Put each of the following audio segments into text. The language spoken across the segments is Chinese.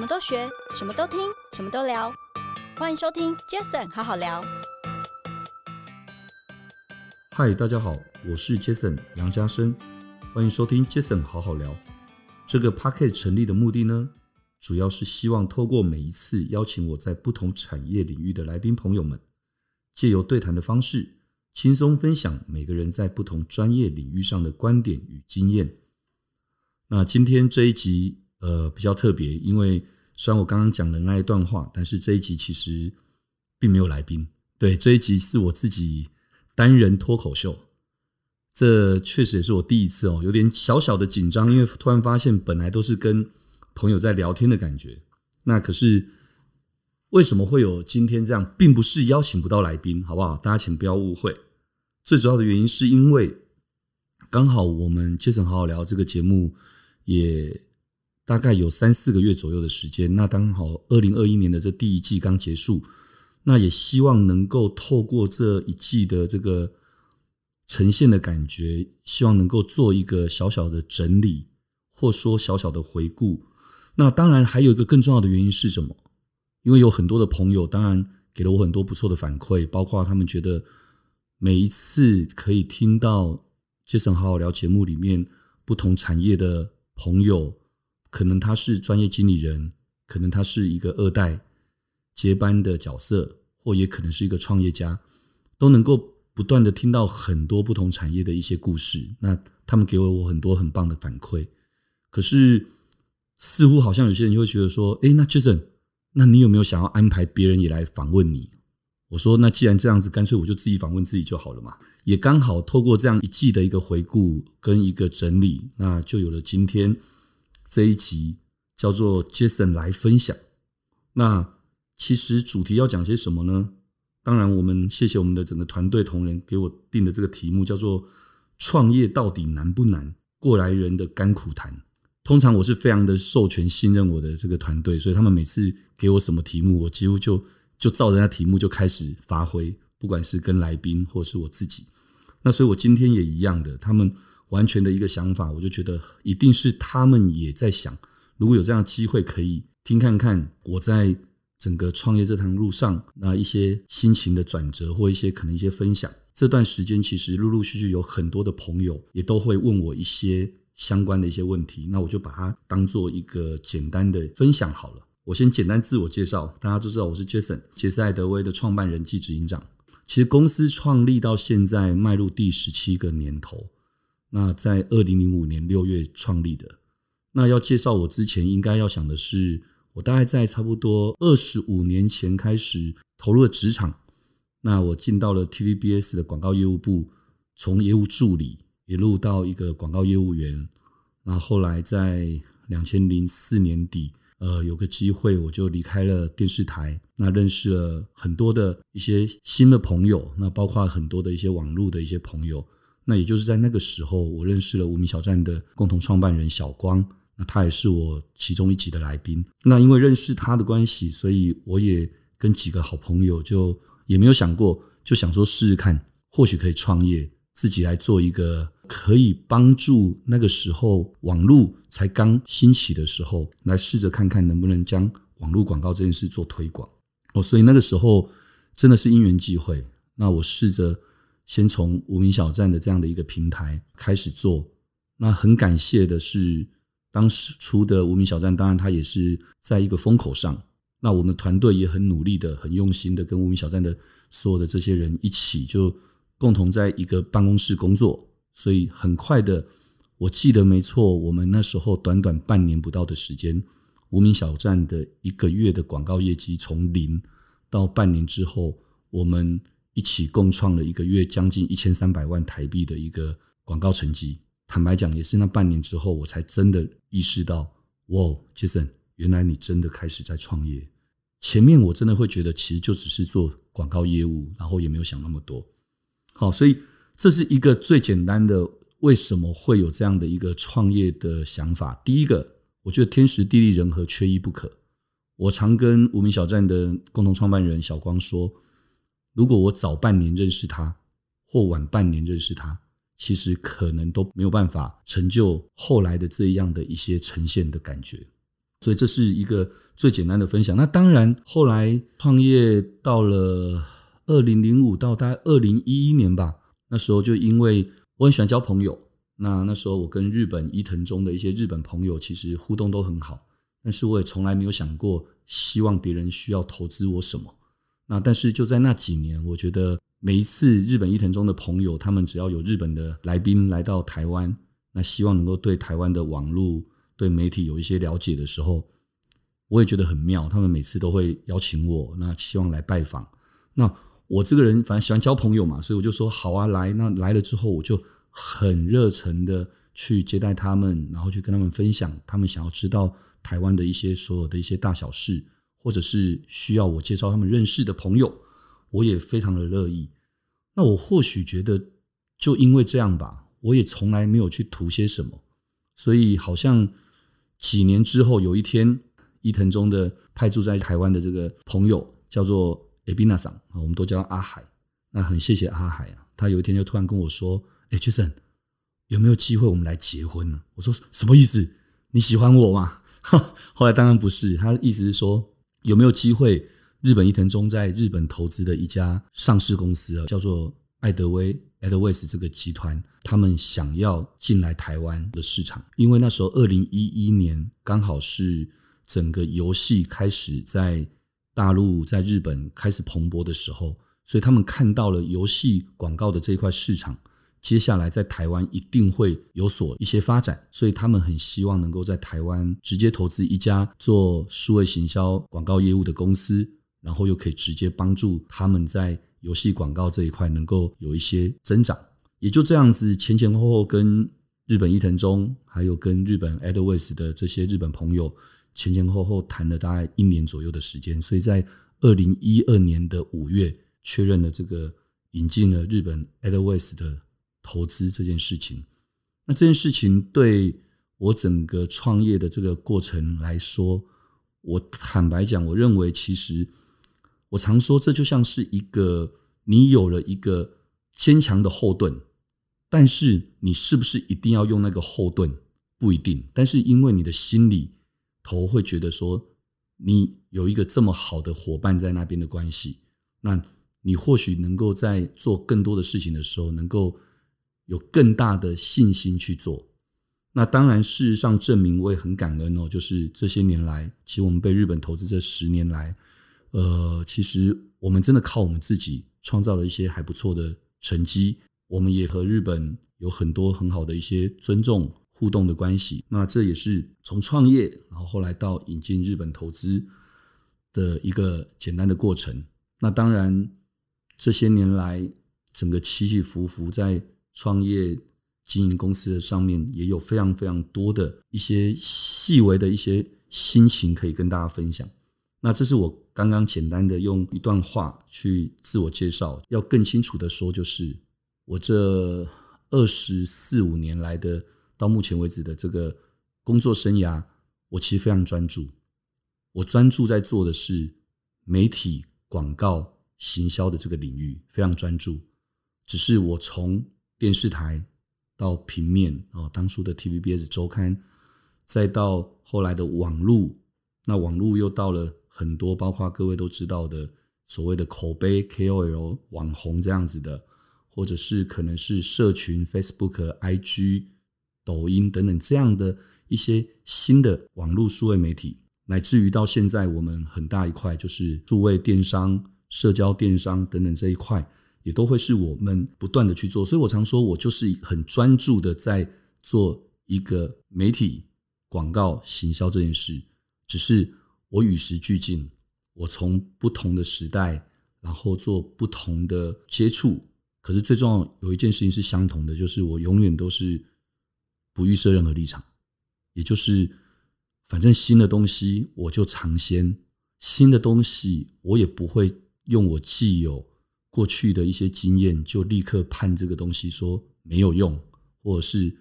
什么都学，什么都听，什么都聊。欢迎收听 Jason 好好聊。嗨，大家好，我是 Jason 杨家生，欢迎收听 Jason 好好聊。这个 Podcast 成立的目的呢，主要是希望透过每一次邀请我在不同产业领域的来宾朋友们，借由对谈的方式，轻松分享每个人在不同专业领域上的观点与经验。那今天这一集，呃，比较特别，因为虽然我刚刚讲的那一段话，但是这一集其实并没有来宾。对，这一集是我自己单人脱口秀，这确实也是我第一次哦，有点小小的紧张，因为突然发现本来都是跟朋友在聊天的感觉，那可是为什么会有今天这样，并不是邀请不到来宾，好不好？大家请不要误会。最主要的原因是因为刚好我们切成好好聊这个节目。也大概有三四个月左右的时间，那刚好二零二一年的这第一季刚结束，那也希望能够透过这一季的这个呈现的感觉，希望能够做一个小小的整理，或说小小的回顾。那当然还有一个更重要的原因是什么？因为有很多的朋友，当然给了我很多不错的反馈，包括他们觉得每一次可以听到 Jason 好好聊节目里面不同产业的。朋友，可能他是专业经理人，可能他是一个二代接班的角色，或也可能是一个创业家，都能够不断的听到很多不同产业的一些故事。那他们给了我很多很棒的反馈。可是，似乎好像有些人就会觉得说：“诶，那 Jason，那你有没有想要安排别人也来访问你？”我说：“那既然这样子，干脆我就自己访问自己就好了嘛。”也刚好透过这样一季的一个回顾跟一个整理，那就有了今天这一集叫做 Jason 来分享。那其实主题要讲些什么呢？当然，我们谢谢我们的整个团队同仁给我定的这个题目，叫做“创业到底难不难？过来人的甘苦谈”。通常我是非常的授权信任我的这个团队，所以他们每次给我什么题目，我几乎就就照着那题目就开始发挥。不管是跟来宾或是我自己，那所以我今天也一样的，他们完全的一个想法，我就觉得一定是他们也在想，如果有这样的机会可以听看看我在整个创业这趟路上那一些心情的转折或一些可能一些分享。这段时间其实陆陆续续有很多的朋友也都会问我一些相关的一些问题，那我就把它当做一个简单的分享好了。我先简单自我介绍，大家都知道我是 Jason，杰斯艾德威的创办人暨执行长。其实公司创立到现在迈入第十七个年头，那在二零零五年六月创立的。那要介绍我之前，应该要想的是，我大概在差不多二十五年前开始投入了职场。那我进到了 TVBS 的广告业务部，从业务助理一路到一个广告业务员。那后来在两千零四年底。呃，有个机会，我就离开了电视台，那认识了很多的一些新的朋友，那包括很多的一些网络的一些朋友。那也就是在那个时候，我认识了无名小站的共同创办人小光，那他也是我其中一集的来宾。那因为认识他的关系，所以我也跟几个好朋友就也没有想过，就想说试试看，或许可以创业，自己来做一个。可以帮助那个时候网络才刚兴起的时候，来试着看看能不能将网络广告这件事做推广哦。所以那个时候真的是因缘际会，那我试着先从无名小站的这样的一个平台开始做。那很感谢的是，当时出的无名小站，当然它也是在一个风口上。那我们团队也很努力的、很用心的，跟无名小站的所有的这些人一起，就共同在一个办公室工作。所以很快的，我记得没错，我们那时候短短半年不到的时间，无名小站的一个月的广告业绩从零到半年之后，我们一起共创了一个月将近一千三百万台币的一个广告成绩。坦白讲，也是那半年之后，我才真的意识到，哇，Jason，原来你真的开始在创业。前面我真的会觉得，其实就只是做广告业务，然后也没有想那么多。好，所以。这是一个最简单的，为什么会有这样的一个创业的想法？第一个，我觉得天时地利人和缺一不可。我常跟无名小站的共同创办人小光说，如果我早半年认识他，或晚半年认识他，其实可能都没有办法成就后来的这样的一些呈现的感觉。所以这是一个最简单的分享。那当然，后来创业到了二零零五到大概二零一一年吧，那时候就因为我很喜欢交朋友，那那时候我跟日本伊藤忠的一些日本朋友其实互动都很好，但是我也从来没有想过希望别人需要投资我什么。那但是就在那几年，我觉得每一次日本伊藤忠的朋友，他们只要有日本的来宾来到台湾，那希望能够对台湾的网络、对媒体有一些了解的时候，我也觉得很妙。他们每次都会邀请我，那希望来拜访。那我这个人反正喜欢交朋友嘛，所以我就说好啊，来。那来了之后，我就很热诚的去接待他们，然后去跟他们分享他们想要知道台湾的一些所有的一些大小事，或者是需要我介绍他们认识的朋友，我也非常的乐意。那我或许觉得，就因为这样吧，我也从来没有去图些什么，所以好像。几年之后，有一天，伊藤忠的派驻在台湾的这个朋友叫做 Abina 桑啊，我们都叫阿海。那很谢谢阿海啊，他有一天就突然跟我说：“哎，Jason，有没有机会我们来结婚呢？”我说：“什么意思？你喜欢我吗？” 后来当然不是，他的意思是说有没有机会，日本伊藤忠在日本投资的一家上市公司啊，叫做爱德威。Edelweiss 这个集团，他们想要进来台湾的市场，因为那时候二零一一年刚好是整个游戏开始在大陆、在日本开始蓬勃的时候，所以他们看到了游戏广告的这一块市场，接下来在台湾一定会有所一些发展，所以他们很希望能够在台湾直接投资一家做数位行销广告业务的公司，然后又可以直接帮助他们在。游戏广告这一块能够有一些增长，也就这样子前前后后跟日本伊藤忠，还有跟日本 Edelweiss 的这些日本朋友前前后后谈了大概一年左右的时间，所以在二零一二年的五月确认了这个引进了日本 Edelweiss 的投资这件事情。那这件事情对我整个创业的这个过程来说，我坦白讲，我认为其实。我常说，这就像是一个你有了一个坚强的后盾，但是你是不是一定要用那个后盾？不一定。但是因为你的心里头会觉得说，你有一个这么好的伙伴在那边的关系，那你或许能够在做更多的事情的时候，能够有更大的信心去做。那当然，事实上证明我也很感恩哦，就是这些年来，其实我们被日本投资这十年来。呃，其实我们真的靠我们自己创造了一些还不错的成绩。我们也和日本有很多很好的一些尊重互动的关系。那这也是从创业，然后后来到引进日本投资的一个简单的过程。那当然，这些年来整个起起伏伏，在创业经营公司的上面，也有非常非常多的一些细微的一些心情可以跟大家分享。那这是我刚刚简单的用一段话去自我介绍，要更清楚的说，就是我这二十四五年来的到目前为止的这个工作生涯，我其实非常专注。我专注在做的是媒体广告行销的这个领域，非常专注。只是我从电视台到平面哦，当初的 TVBS 周刊，再到后来的网络，那网络又到了。很多包括各位都知道的所谓的口碑 KOL 网红这样子的，或者是可能是社群 Facebook、IG、抖音等等这样的一些新的网络数位媒体，乃至于到现在我们很大一块就是数位电商、社交电商等等这一块，也都会是我们不断的去做。所以我常说，我就是很专注的在做一个媒体广告行销这件事，只是。我与时俱进，我从不同的时代，然后做不同的接触。可是最重要有一件事情是相同的，就是我永远都是不预设任何立场，也就是反正新的东西我就尝鲜，新的东西我也不会用我既有过去的一些经验就立刻判这个东西说没有用，或者是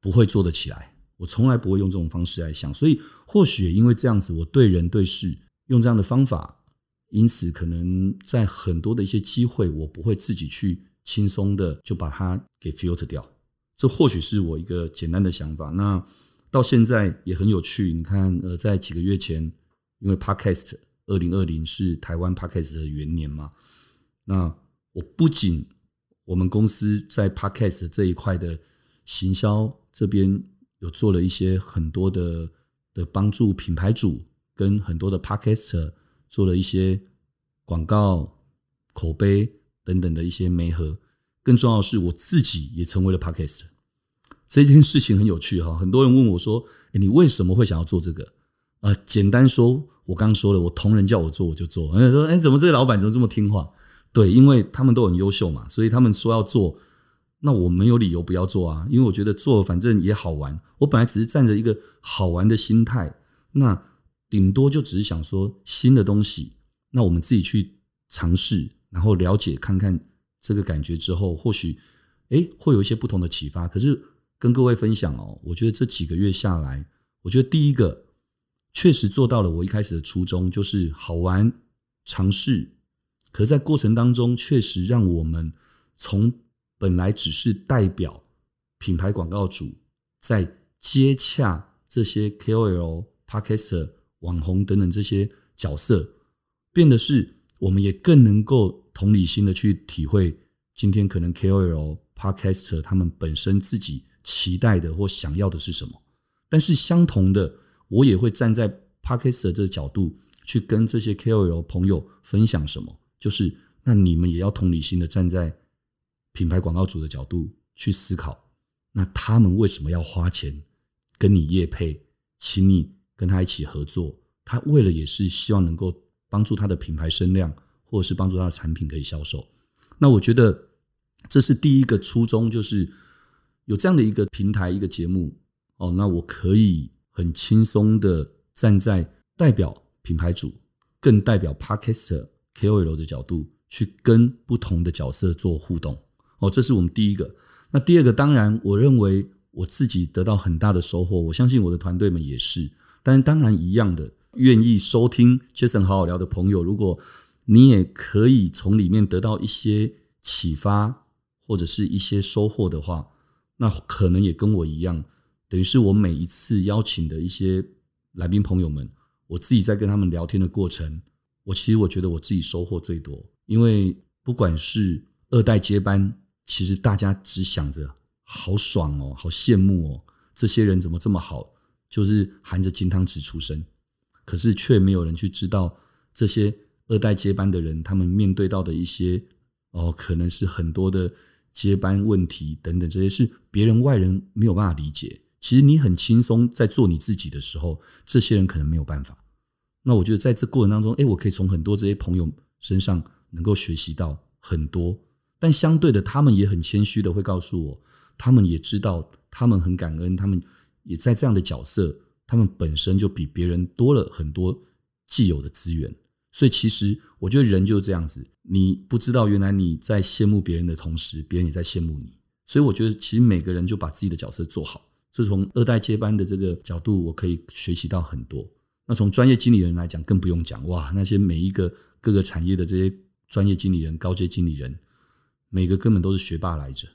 不会做得起来。我从来不会用这种方式来想，所以或许因为这样子，我对人对事用这样的方法，因此可能在很多的一些机会，我不会自己去轻松的就把它给 filter 掉。这或许是我一个简单的想法。那到现在也很有趣。你看，呃，在几个月前，因为 Podcast 二零二零是台湾 Podcast 的元年嘛，那我不仅我们公司在 Podcast 这一块的行销这边有做了一些很多的的帮助品牌主跟很多的 Podcaster 做了一些广告口碑等等的一些媒合，更重要的是我自己也成为了 Podcaster。这件事情很有趣哈，很多人问我说：“诶，你为什么会想要做这个？”啊，简单说，我刚刚说了，我同仁叫我做我就做。人 家说：“诶，怎么这个老板怎么这么听话？”对，因为他们都很优秀嘛，所以他们说要做，那我没有理由不要做啊。因为我觉得做反正也好玩。我本来只是站着一个好玩的心态，那顶多就只是想说新的东西，那我们自己去尝试，然后了解看看这个感觉之后，或许诶会有一些不同的启发。可是。跟各位分享哦，我觉得这几个月下来，我觉得第一个确实做到了我一开始的初衷，就是好玩尝试。可在过程当中，确实让我们从本来只是代表品牌广告主，在接洽这些 KOL、Podcaster、网红等等这些角色，变得是我们也更能够同理心的去体会，今天可能 KOL、Podcaster 他们本身自己。期待的或想要的是什么？但是相同的，我也会站在 Podcast 的这个角度去跟这些 KOL 朋友分享什么，就是那你们也要同理心的站在品牌广告主的角度去思考，那他们为什么要花钱跟你业配，请你跟他一起合作？他为了也是希望能够帮助他的品牌声量，或者是帮助他的产品可以销售。那我觉得这是第一个初衷，就是。有这样的一个平台，一个节目哦，那我可以很轻松的站在代表品牌主，更代表 Podcaster KOL 的角度，去跟不同的角色做互动哦，这是我们第一个。那第二个，当然我认为我自己得到很大的收获，我相信我的团队们也是。但是当然一样的，愿意收听 Jason 好好聊的朋友，如果你也可以从里面得到一些启发或者是一些收获的话。那可能也跟我一样，等于是我每一次邀请的一些来宾朋友们，我自己在跟他们聊天的过程，我其实我觉得我自己收获最多，因为不管是二代接班，其实大家只想着好爽哦，好羡慕哦，这些人怎么这么好，就是含着金汤匙出生，可是却没有人去知道这些二代接班的人，他们面对到的一些哦，可能是很多的。接班问题等等，这些是别人外人没有办法理解。其实你很轻松在做你自己的时候，这些人可能没有办法。那我觉得在这过程当中，哎，我可以从很多这些朋友身上能够学习到很多。但相对的，他们也很谦虚的会告诉我，他们也知道，他们很感恩，他们也在这样的角色，他们本身就比别人多了很多既有的资源。所以其实我觉得人就是这样子，你不知道原来你在羡慕别人的同时，别人也在羡慕你。所以我觉得其实每个人就把自己的角色做好。这从二代接班的这个角度，我可以学习到很多。那从专业经理人来讲，更不用讲哇，那些每一个各个产业的这些专业经理人、高阶经理人，每个根本都是学霸来着。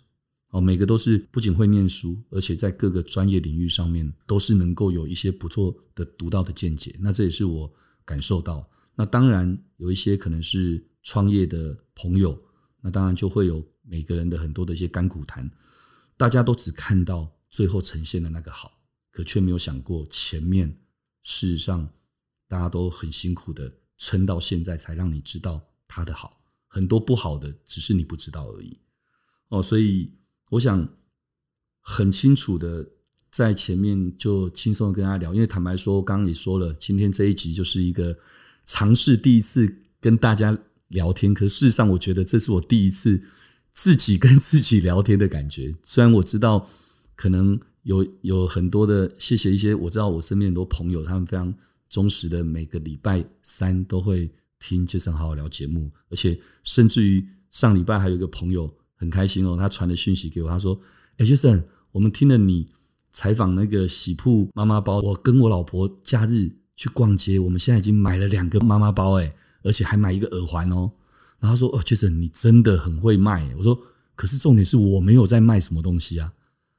哦，每个都是不仅会念书，而且在各个专业领域上面都是能够有一些不错的独到的见解。那这也是我感受到。那当然有一些可能是创业的朋友，那当然就会有每个人的很多的一些甘苦谈，大家都只看到最后呈现的那个好，可却没有想过前面事实上大家都很辛苦的撑到现在，才让你知道他的好，很多不好的只是你不知道而已。哦，所以我想很清楚的在前面就轻松的跟大家聊，因为坦白说，刚刚也说了，今天这一集就是一个。尝试第一次跟大家聊天，可事实上，我觉得这是我第一次自己跟自己聊天的感觉。虽然我知道可能有有很多的谢谢一些，我知道我身边很多朋友，他们非常忠实的，每个礼拜三都会听杰森好好聊节目，而且甚至于上礼拜还有一个朋友很开心哦，他传的讯息给我，他说：“哎，杰森，我们听了你采访那个喜铺妈妈包，我跟我老婆假日。”去逛街，我们现在已经买了两个妈妈包，诶，而且还买一个耳环哦。然后他说：“哦，杰森，你真的很会卖。”我说：“可是重点是我没有在卖什么东西啊。”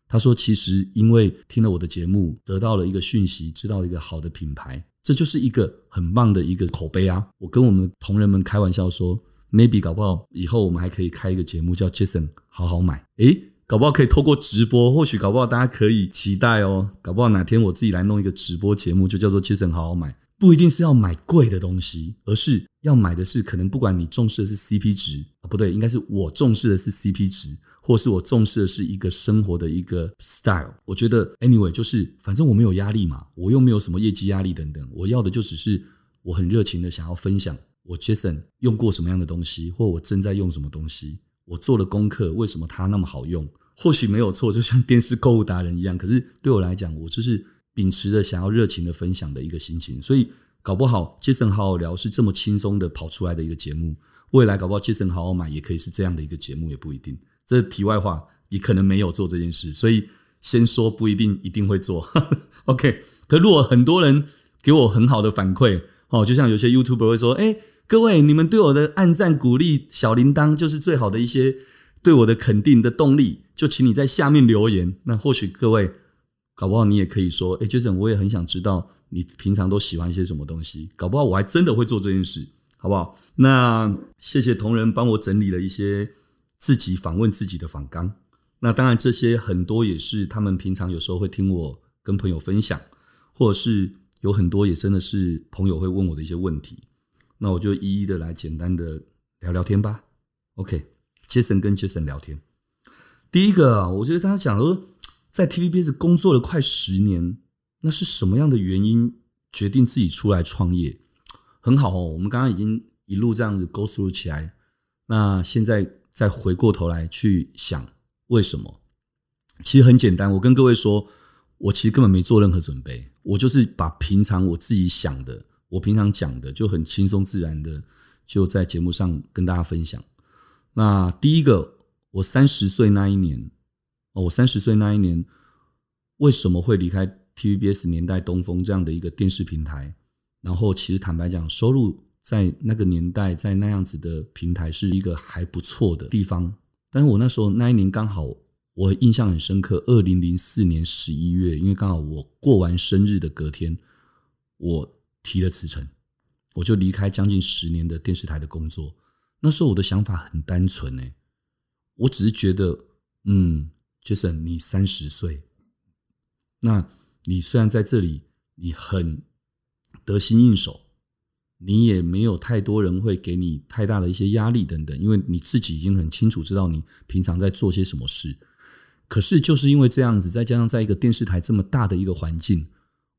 他说，其实因为听了我的节目，得到了一个讯息，知道一个好的品牌，这就是一个很棒的一个口碑啊。我跟我们同仁们开玩笑说，maybe 搞不好以后我们还可以开一个节目叫 Jason 好好买，诶，搞不好可以透过直播，或许搞不好大家可以期待哦，搞不好哪天我自己来弄一个直播节目，就叫做 Jason 好好买。不一定是要买贵的东西，而是要买的是可能不管你重视的是 CP 值啊，不对，应该是我重视的是 CP 值，或是我重视的是一个生活的一个 style。我觉得 anyway 就是反正我没有压力嘛，我又没有什么业绩压力等等，我要的就只是我很热情的想要分享我 Jason 用过什么样的东西，或我正在用什么东西，我做了功课，为什么它那么好用？或许没有错，就像电视购物达人一样，可是对我来讲，我就是。秉持着想要热情的分享的一个心情，所以搞不好杰森好好聊是这么轻松的跑出来的一个节目。未来搞不好杰森好好买也可以是这样的一个节目，也不一定。这题外话，你可能没有做这件事，所以先说不一定一定会做。OK，可如果很多人给我很好的反馈哦，就像有些 YouTuber 会说：“哎，各位你们对我的按赞鼓励小铃铛就是最好的一些对我的肯定的动力。”就请你在下面留言，那或许各位。搞不好你也可以说，哎，Jason，我也很想知道你平常都喜欢一些什么东西。搞不好我还真的会做这件事，好不好？那谢谢同仁帮我整理了一些自己访问自己的访纲。那当然这些很多也是他们平常有时候会听我跟朋友分享，或者是有很多也真的是朋友会问我的一些问题。那我就一一的来简单的聊聊天吧。OK，Jason 跟 Jason 聊天。第一个，我觉得他讲说。在 TVBS 工作了快十年，那是什么样的原因决定自己出来创业？很好哦，我们刚刚已经一路这样子 go through 起来，那现在再回过头来去想为什么？其实很简单，我跟各位说，我其实根本没做任何准备，我就是把平常我自己想的，我平常讲的就很轻松自然的就在节目上跟大家分享。那第一个，我三十岁那一年。哦我三十岁那一年，为什么会离开 TVBS 年代东风这样的一个电视平台？然后，其实坦白讲，收入在那个年代，在那样子的平台是一个还不错的地方。但是我那时候那一年刚好，我印象很深刻，二零零四年十一月，因为刚好我过完生日的隔天，我提了辞呈，我就离开将近十年的电视台的工作。那时候我的想法很单纯诶，我只是觉得，嗯。Jason，你三十岁，那你虽然在这里，你很得心应手，你也没有太多人会给你太大的一些压力等等，因为你自己已经很清楚知道你平常在做些什么事。可是就是因为这样子，再加上在一个电视台这么大的一个环境，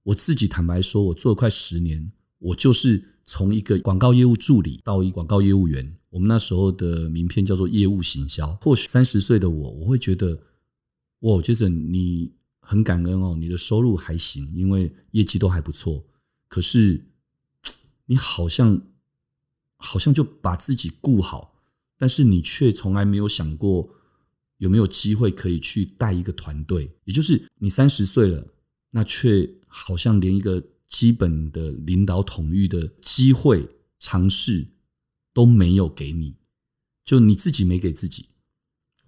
我自己坦白说，我做了快十年，我就是从一个广告业务助理到一广告业务员，我们那时候的名片叫做业务行销。或许三十岁的我，我会觉得。哇，Jason，你很感恩哦，你的收入还行，因为业绩都还不错。可是你好像好像就把自己顾好，但是你却从来没有想过有没有机会可以去带一个团队。也就是你三十岁了，那却好像连一个基本的领导统御的机会尝试都没有给你，就你自己没给自己。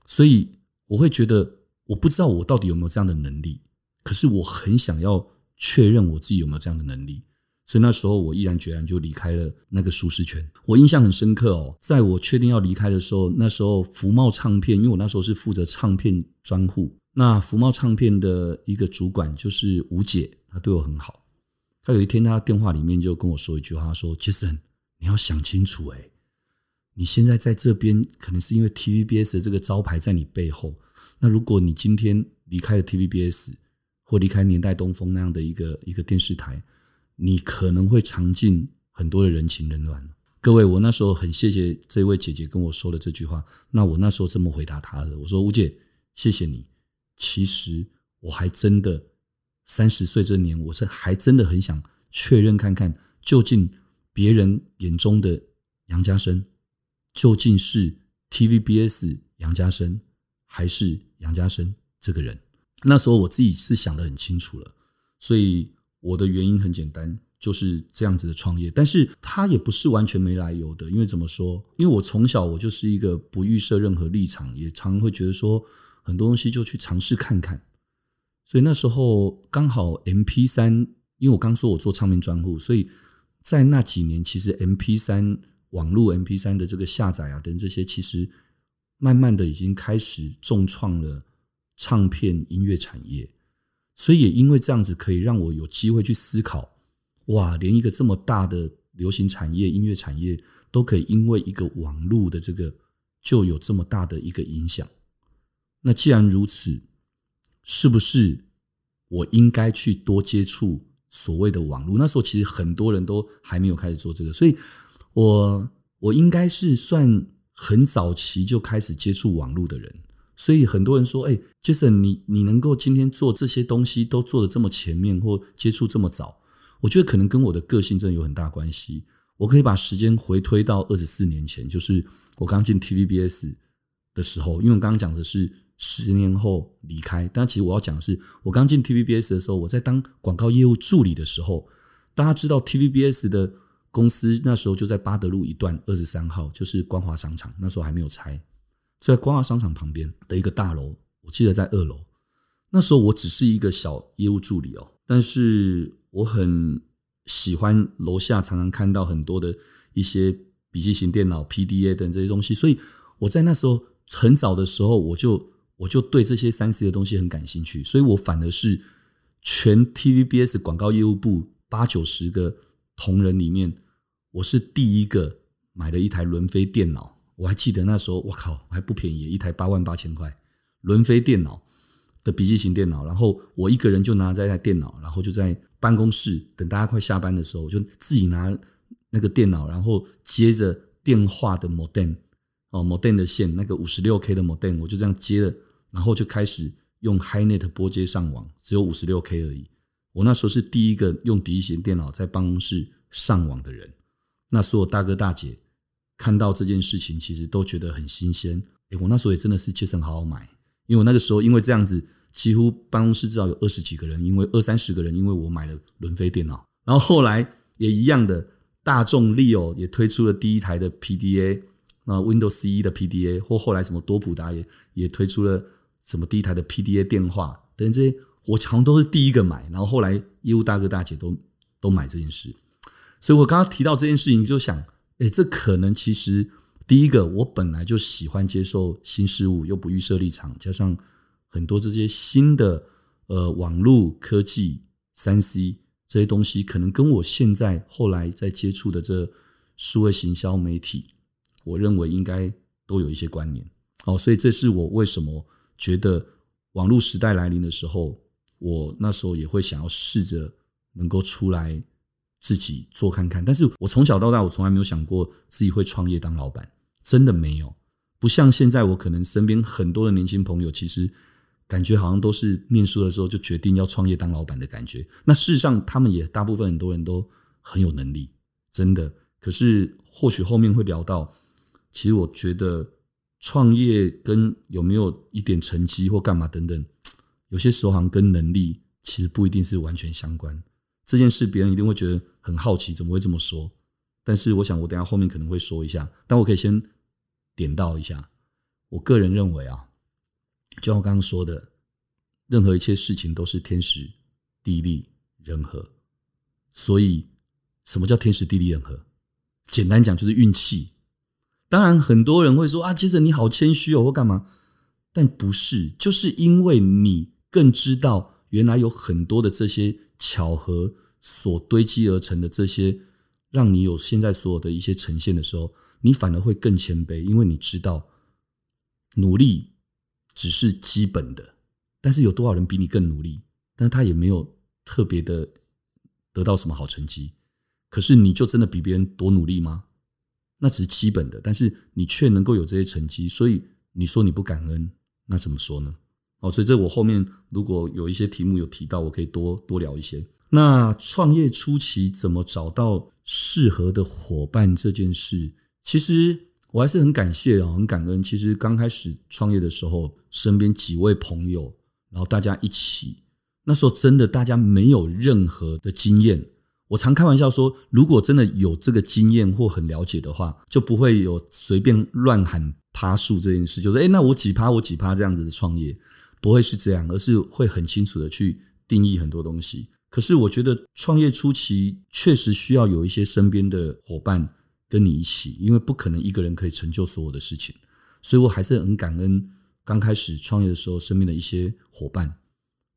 所以我会觉得。我不知道我到底有没有这样的能力，可是我很想要确认我自己有没有这样的能力，所以那时候我毅然决然就离开了那个舒适圈。我印象很深刻哦，在我确定要离开的时候，那时候福茂唱片，因为我那时候是负责唱片专户，那福茂唱片的一个主管就是吴姐，她对我很好。她有一天，她电话里面就跟我说一句话，她说：“Jason，你要想清楚，诶，你现在在这边，可能是因为 TVBS 的这个招牌在你背后。”那如果你今天离开了 TVBS 或离开年代东风那样的一个一个电视台，你可能会尝尽很多的人情冷暖。各位，我那时候很谢谢这位姐姐跟我说了这句话。那我那时候这么回答她的，我说：“吴姐，谢谢你。其实我还真的三十岁这年，我是还真的很想确认看看，究竟别人眼中的杨家生究竟是 TVBS 杨家生，还是？”杨家生这个人，那时候我自己是想得很清楚了，所以我的原因很简单，就是这样子的创业。但是他也不是完全没来由的，因为怎么说？因为我从小我就是一个不预设任何立场，也常会觉得说很多东西就去尝试看看。所以那时候刚好 MP3，因为我刚说我做唱片专户，所以在那几年，其实 MP3 网络 MP3 的这个下载啊等这些，其实慢慢的已经开始重创了唱片音乐产业。所以也因为这样子，可以让我有机会去思考，哇，连一个这么大的流行产业、音乐产业，都可以因为一个网络的这个就有这么大的一个影响。那既然如此，是不是我应该去多接触所谓的网络？那时候其实很多人都还没有开始做这个，所以我我应该是算很早期就开始接触网络的人。所以很多人说：“哎，Jason，你你能够今天做这些东西都做得这么前面，或接触这么早，我觉得可能跟我的个性真的有很大关系。我可以把时间回推到二十四年前，就是我刚进 TVBS 的时候，因为我刚刚讲的是十年后离开，但其实我要讲的是，我刚进 TVBS 的时候，我在当广告业务助理的时候，大家知道 TVBS 的公司那时候就在八德路一段二十三号，就是光华商场，那时候还没有拆。”在光华商场旁边的一个大楼，我记得在二楼。那时候我只是一个小业务助理哦，但是我很喜欢楼下常常看到很多的一些笔记型电脑、PDA 等这些东西，所以我在那时候很早的时候，我就我就对这些三 C 的东西很感兴趣，所以我反而是全 TVBS 广告业务部八九十个同仁里面，我是第一个买了一台轮飞电脑。我还记得那时候，我靠，还不便宜，一台八万八千块，轮飞电脑的笔记型电脑。然后我一个人就拿这台电脑，然后就在办公室等大家快下班的时候，我就自己拿那个电脑，然后接着电话的 modem 哦，modem 的线，那个五十六 K 的 modem，我就这样接了，然后就开始用 HiNet 拨接上网，只有五十六 K 而已。我那时候是第一个用笔记型电脑在办公室上网的人，那所有大哥大姐。看到这件事情，其实都觉得很新鲜。诶，我那时候也真的是切成好好买，因为我那个时候因为这样子，几乎办公室至少有二十几个人，因为二三十个人，因为我买了轮飞电脑。然后后来也一样的，大众 Leo 也推出了第一台的 PDA，那 Windows CE 的 PDA，或后来什么多普达也也推出了什么第一台的 PDA 电话等这些，我好像都是第一个买。然后后来业务大哥大姐都都买这件事，所以我刚刚提到这件事情，就想。诶，这可能其实第一个，我本来就喜欢接受新事物，又不预设立场，加上很多这些新的呃网络科技、三 C 这些东西，可能跟我现在后来在接触的这数位行销媒体，我认为应该都有一些关联。哦，所以这是我为什么觉得网络时代来临的时候，我那时候也会想要试着能够出来。自己做看看，但是我从小到大，我从来没有想过自己会创业当老板，真的没有。不像现在，我可能身边很多的年轻朋友，其实感觉好像都是念书的时候就决定要创业当老板的感觉。那事实上，他们也大部分很多人都很有能力，真的。可是或许后面会聊到，其实我觉得创业跟有没有一点成绩或干嘛等等，有些时候好像跟能力其实不一定是完全相关。这件事别人一定会觉得很好奇，怎么会这么说？但是我想，我等下后面可能会说一下，但我可以先点到一下。我个人认为啊，就像我刚刚说的，任何一切事情都是天时、地利、人和。所以，什么叫天时、地利、人和？简单讲就是运气。当然，很多人会说啊，其实你好谦虚哦，或干嘛？但不是，就是因为你更知道，原来有很多的这些。巧合所堆积而成的这些，让你有现在所有的一些呈现的时候，你反而会更谦卑，因为你知道努力只是基本的，但是有多少人比你更努力，但他也没有特别的得到什么好成绩，可是你就真的比别人多努力吗？那只是基本的，但是你却能够有这些成绩，所以你说你不感恩，那怎么说呢？哦，所以这我后面如果有一些题目有提到，我可以多多聊一些。那创业初期怎么找到适合的伙伴这件事，其实我还是很感谢啊，很感恩。其实刚开始创业的时候，身边几位朋友，然后大家一起，那时候真的大家没有任何的经验。我常开玩笑说，如果真的有这个经验或很了解的话，就不会有随便乱喊趴数这件事，就是诶，那我几趴，我几趴这样子的创业。不会是这样，而是会很清楚的去定义很多东西。可是我觉得创业初期确实需要有一些身边的伙伴跟你一起，因为不可能一个人可以成就所有的事情。所以我还是很感恩刚开始创业的时候身边的一些伙伴，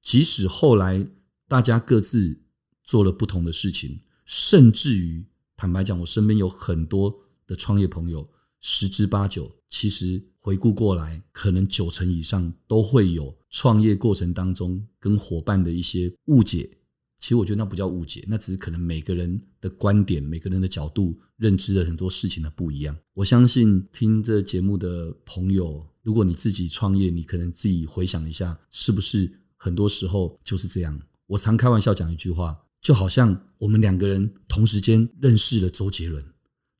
即使后来大家各自做了不同的事情，甚至于坦白讲，我身边有很多的创业朋友，十之八九，其实回顾过来，可能九成以上都会有创业过程当中跟伙伴的一些误解。其实我觉得那不叫误解，那只是可能每个人的观点、每个人的角度、认知的很多事情的不一样。我相信听这节目的朋友，如果你自己创业，你可能自己回想一下，是不是很多时候就是这样？我常开玩笑讲一句话，就好像我们两个人同时间认识了周杰伦，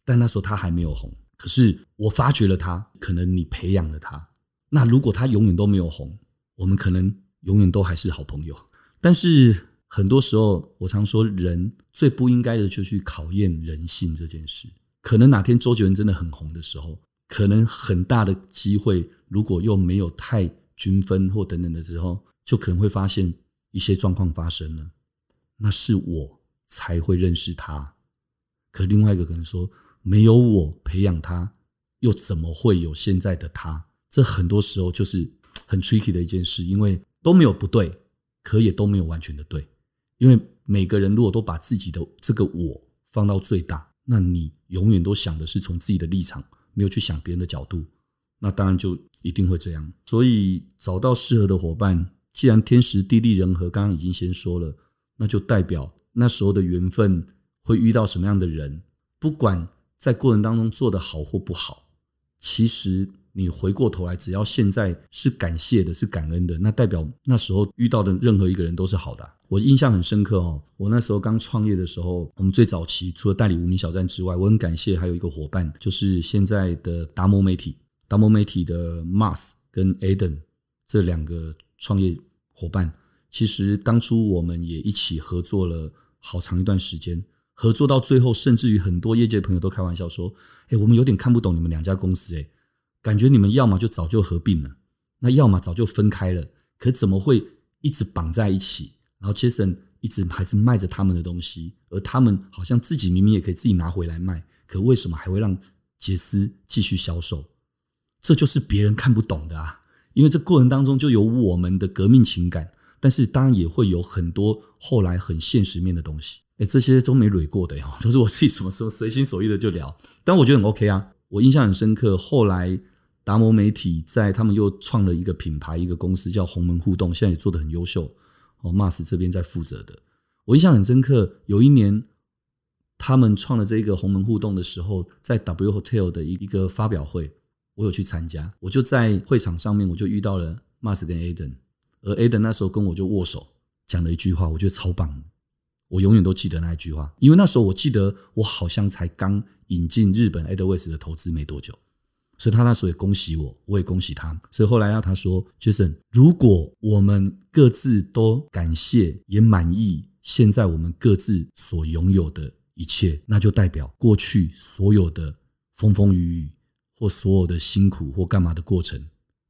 但那时候他还没有红，可是我发掘了他，可能你培养了他。那如果他永远都没有红，我们可能永远都还是好朋友。但是很多时候，我常说，人最不应该的就去考验人性这件事。可能哪天周杰伦真的很红的时候，可能很大的机会，如果又没有太均分或等等的时候，就可能会发现一些状况发生了。那是我才会认识他，可另外一个可能说，没有我培养他，又怎么会有现在的他？这很多时候就是很 tricky 的一件事，因为都没有不对，可也都没有完全的对，因为每个人如果都把自己的这个我放到最大，那你永远都想的是从自己的立场，没有去想别人的角度，那当然就一定会这样。所以找到适合的伙伴，既然天时地利人和，刚刚已经先说了。那就代表那时候的缘分会遇到什么样的人，不管在过程当中做得好或不好，其实你回过头来，只要现在是感谢的，是感恩的，那代表那时候遇到的任何一个人都是好的。我印象很深刻哦，我那时候刚创业的时候，我们最早期除了代理无名小站之外，我很感谢还有一个伙伴，就是现在的达摩媒体，达摩媒体的 Mars 跟 Aden 这两个创业伙伴。其实当初我们也一起合作了好长一段时间，合作到最后，甚至于很多业界朋友都开玩笑说：“哎，我们有点看不懂你们两家公司，哎，感觉你们要么就早就合并了，那要么早就分开了，可怎么会一直绑在一起？然后 Jason 一直还是卖着他们的东西，而他们好像自己明明也可以自己拿回来卖，可为什么还会让杰斯继续销售？这就是别人看不懂的啊！因为这过程当中就有我们的革命情感。”但是当然也会有很多后来很现实面的东西，哎，这些都没捋过的哟，都是我自己什么时候随心所欲的就聊。但我觉得很 OK 啊，我印象很深刻。后来达摩媒体在他们又创了一个品牌，一个公司叫鸿门互动，现在也做得很优秀。哦，Mas 这边在负责的，我印象很深刻。有一年他们创了这个鸿门互动的时候，在 W Hotel 的一一个发表会，我有去参加，我就在会场上面，我就遇到了 Mas 跟 Aden。而 Aden 那时候跟我就握手，讲了一句话，我觉得超棒，我永远都记得那一句话，因为那时候我记得我好像才刚引进日本 Edelweiss 的投资没多久，所以他那时候也恭喜我，我也恭喜他。所以后来要他说，Jason，如果我们各自都感谢也满意现在我们各自所拥有的一切，那就代表过去所有的风风雨雨或所有的辛苦或干嘛的过程。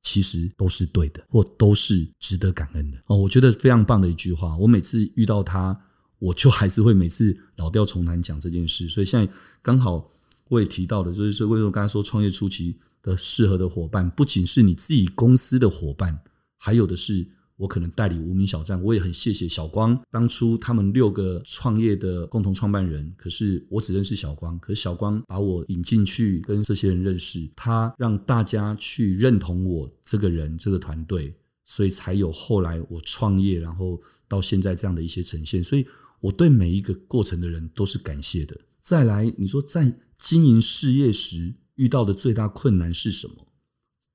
其实都是对的，或都是值得感恩的哦。我觉得非常棒的一句话。我每次遇到他，我就还是会每次老调重弹讲这件事。所以现在刚好我也提到的，就是说为什么刚才说创业初期的适合的伙伴，不仅是你自己公司的伙伴，还有的是。我可能代理无名小站，我也很谢谢小光当初他们六个创业的共同创办人。可是我只认识小光，可是小光把我引进去跟这些人认识，他让大家去认同我这个人这个团队，所以才有后来我创业，然后到现在这样的一些呈现。所以我对每一个过程的人都是感谢的。再来，你说在经营事业时遇到的最大困难是什么？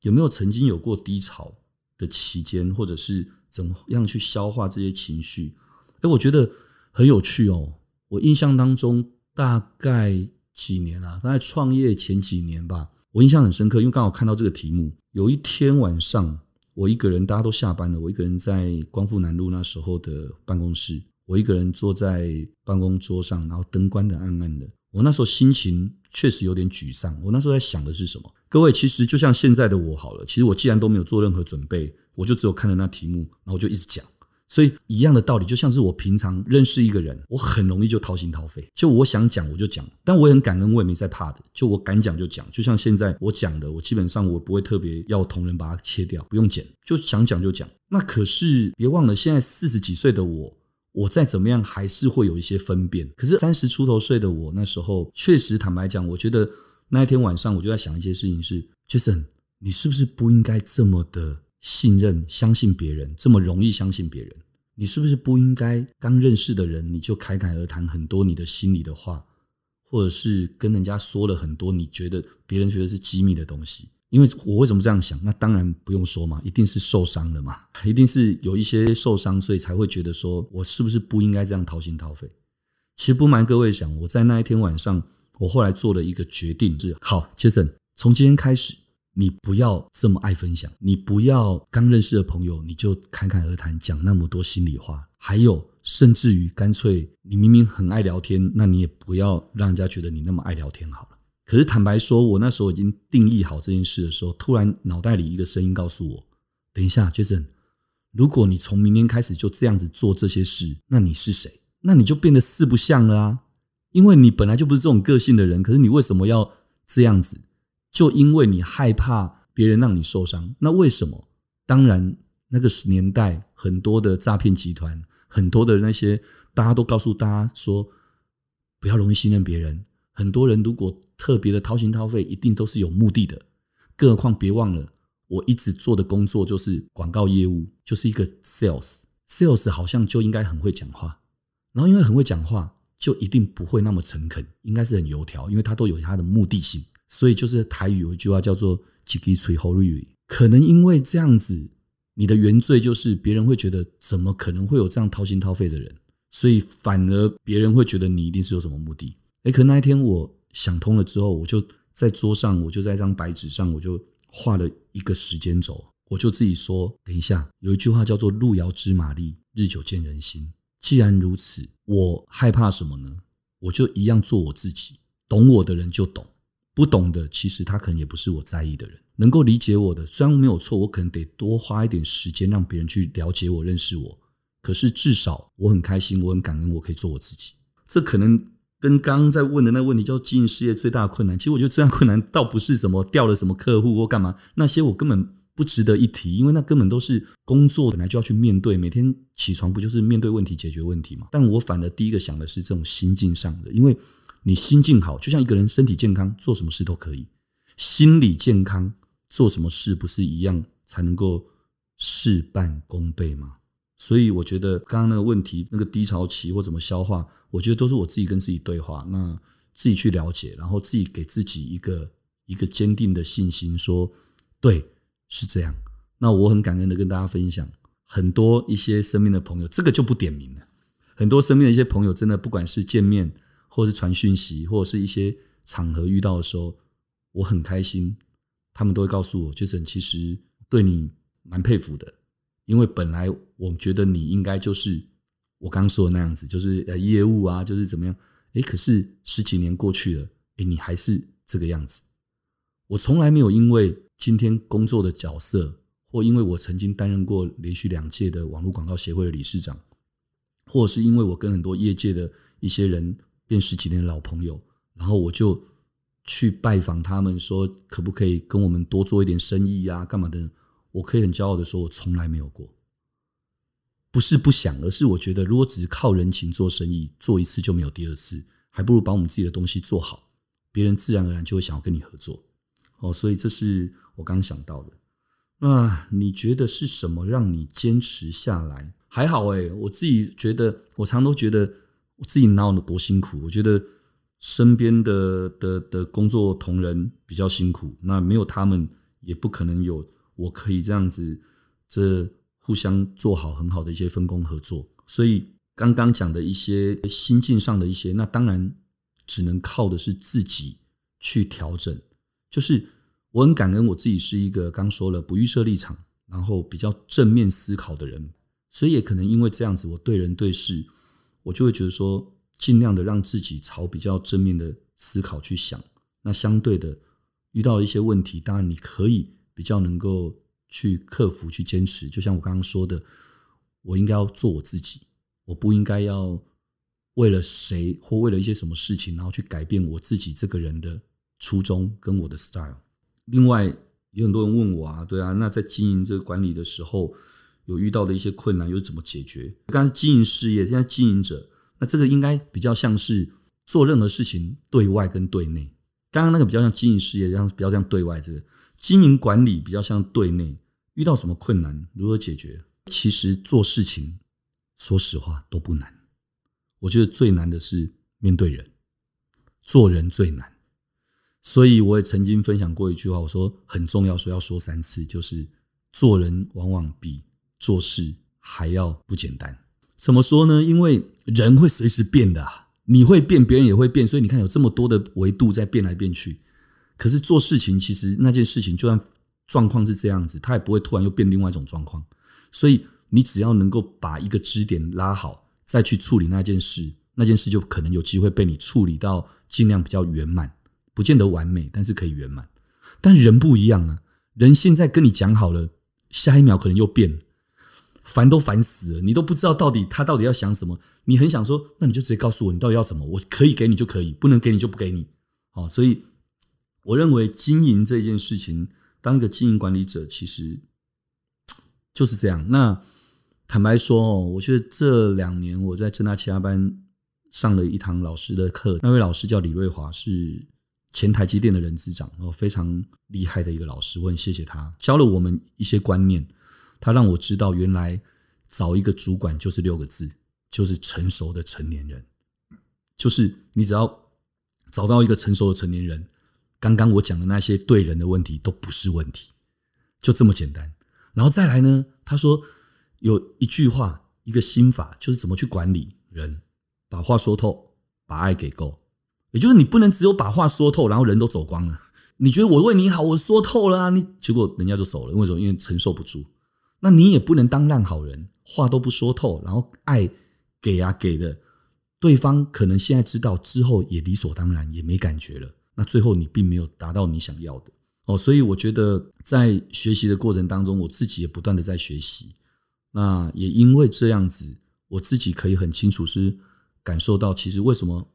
有没有曾经有过低潮？的期间，或者是怎么样去消化这些情绪？哎，我觉得很有趣哦。我印象当中，大概几年啊，大概创业前几年吧，我印象很深刻，因为刚好看到这个题目。有一天晚上，我一个人，大家都下班了，我一个人在光复南路那时候的办公室，我一个人坐在办公桌上，然后灯关得暗暗的。我那时候心情确实有点沮丧。我那时候在想的是什么？各位，其实就像现在的我好了。其实我既然都没有做任何准备，我就只有看了那题目，然后我就一直讲。所以一样的道理，就像是我平常认识一个人，我很容易就掏心掏肺，就我想讲我就讲，但我也很感恩，我也没在怕的，就我敢讲就讲。就像现在我讲的，我基本上我不会特别要同仁把它切掉，不用剪，就想讲就讲。那可是别忘了，现在四十几岁的我，我再怎么样还是会有一些分辨。可是三十出头岁的我，那时候确实坦白讲，我觉得那一天晚上我就在想一些事情是，Jason，你是不是不应该这么的？信任、相信别人这么容易相信别人，你是不是不应该刚认识的人你就侃侃而谈很多你的心里的话，或者是跟人家说了很多你觉得别人觉得是机密的东西？因为我为什么这样想？那当然不用说嘛，一定是受伤了嘛，一定是有一些受伤，所以才会觉得说我是不是不应该这样掏心掏肺？其实不瞒各位讲，我在那一天晚上，我后来做了一个决定，是好，Jason，从今天开始。你不要这么爱分享，你不要刚认识的朋友你就侃侃而谈讲那么多心里话，还有甚至于干脆你明明很爱聊天，那你也不要让人家觉得你那么爱聊天好了。可是坦白说，我那时候已经定义好这件事的时候，突然脑袋里一个声音告诉我：等一下，Jason，如果你从明天开始就这样子做这些事，那你是谁？那你就变得四不像了啊！因为你本来就不是这种个性的人，可是你为什么要这样子？就因为你害怕别人让你受伤，那为什么？当然，那个年代很多的诈骗集团，很多的那些，大家都告诉大家说，不要容易信任别人。很多人如果特别的掏心掏肺，一定都是有目的的。更何况，别忘了，我一直做的工作就是广告业务，就是一个 sales。sales 好像就应该很会讲话，然后因为很会讲话，就一定不会那么诚恳，应该是很油条，因为他都有他的目的性。所以就是台语有一句话叫做“几滴吹后瑞”，可能因为这样子，你的原罪就是别人会觉得怎么可能会有这样掏心掏肺的人，所以反而别人会觉得你一定是有什么目的。诶，可那一天我想通了之后，我就在桌上，我就在一张白纸上，我就画了一个时间轴，我就自己说：等一下，有一句话叫做“路遥知马力，日久见人心”。既然如此，我害怕什么呢？我就一样做我自己，懂我的人就懂。不懂的，其实他可能也不是我在意的人。能够理解我的，虽然没有错，我可能得多花一点时间让别人去了解我、认识我。可是至少我很开心，我很感恩，我可以做我自己。这可能跟刚刚在问的那个问题，叫经营事业最大的困难。其实我觉得最大困难倒不是什么掉了什么客户或干嘛，那些我根本不值得一提，因为那根本都是工作本来就要去面对，每天起床不就是面对问题、解决问题吗？但我反而第一个想的是这种心境上的，因为。你心境好，就像一个人身体健康，做什么事都可以；心理健康，做什么事不是一样才能够事半功倍吗？所以我觉得刚刚那个问题，那个低潮期或怎么消化，我觉得都是我自己跟自己对话，那自己去了解，然后自己给自己一个一个坚定的信心，说对，是这样。那我很感恩的跟大家分享很多一些身边的朋友，这个就不点名了。很多身边的一些朋友，真的不管是见面。或是传讯息，或者是一些场合遇到的时候，我很开心。他们都会告诉我就是其实对你蛮佩服的，因为本来我觉得你应该就是我刚说的那样子，就是呃业务啊，就是怎么样。诶，可是十几年过去了，诶，你还是这个样子。我从来没有因为今天工作的角色，或因为我曾经担任过连续两届的网络广告协会的理事长，或者是因为我跟很多业界的一些人。变十几年的老朋友，然后我就去拜访他们，说可不可以跟我们多做一点生意呀？干嘛的？我可以很骄傲的说，我从来没有过。不是不想，而是我觉得，如果只是靠人情做生意，做一次就没有第二次，还不如把我们自己的东西做好，别人自然而然就会想要跟你合作。哦，所以这是我刚想到的。那你觉得是什么让你坚持下来？还好诶，我自己觉得，我常都觉得。我自己闹得多辛苦，我觉得身边的的的工作同仁比较辛苦，那没有他们也不可能有我可以这样子，这互相做好很好的一些分工合作。所以刚刚讲的一些心境上的一些，那当然只能靠的是自己去调整。就是我很感恩我自己是一个刚说了不预设立场，然后比较正面思考的人，所以也可能因为这样子，我对人对事。我就会觉得说，尽量的让自己朝比较正面的思考去想。那相对的，遇到一些问题，当然你可以比较能够去克服、去坚持。就像我刚刚说的，我应该要做我自己，我不应该要为了谁或为了一些什么事情，然后去改变我自己这个人的初衷跟我的 style。另外，有很多人问我啊，对啊，那在经营这个管理的时候，有遇到的一些困难又怎么解决？刚才经营事业，现在经营者，那这个应该比较像是做任何事情对外跟对内。刚刚那个比较像经营事业，这样比较像对外这个经营管理比较像对内。遇到什么困难，如何解决？其实做事情，说实话都不难。我觉得最难的是面对人，做人最难。所以我也曾经分享过一句话，我说很重要，说要说三次，就是做人往往比做事还要不简单。怎么说呢？因为人会随时变的。你会变，别人也会变，所以你看有这么多的维度在变来变去。可是做事情，其实那件事情就算状况是这样子，它也不会突然又变另外一种状况。所以你只要能够把一个支点拉好，再去处理那件事，那件事就可能有机会被你处理到尽量比较圆满，不见得完美，但是可以圆满。但人不一样啊，人现在跟你讲好了，下一秒可能又变。烦都烦死了，你都不知道到底他到底要想什么。你很想说，那你就直接告诉我，你到底要什么？我可以给你就可以，不能给你就不给你。好，所以我认为经营这件事情，当一个经营管理者，其实就是这样。那坦白说哦，我觉得这两年我在正大其他班上了一堂老师的课，那位老师叫李瑞华，是前台积电的人资长，哦非常厉害的一个老师，我很谢谢他教了我们一些观念。他让我知道，原来找一个主管就是六个字，就是成熟的成年人。就是你只要找到一个成熟的成年人，刚刚我讲的那些对人的问题都不是问题，就这么简单。然后再来呢，他说有一句话，一个心法，就是怎么去管理人，把话说透，把爱给够。也就是你不能只有把话说透，然后人都走光了。你觉得我为你好，我说透了啊，你结果人家就走了，为什么？因为承受不住。那你也不能当烂好人，话都不说透，然后爱给啊给的，对方可能现在知道之后也理所当然也没感觉了。那最后你并没有达到你想要的哦，所以我觉得在学习的过程当中，我自己也不断的在学习。那也因为这样子，我自己可以很清楚是感受到，其实为什么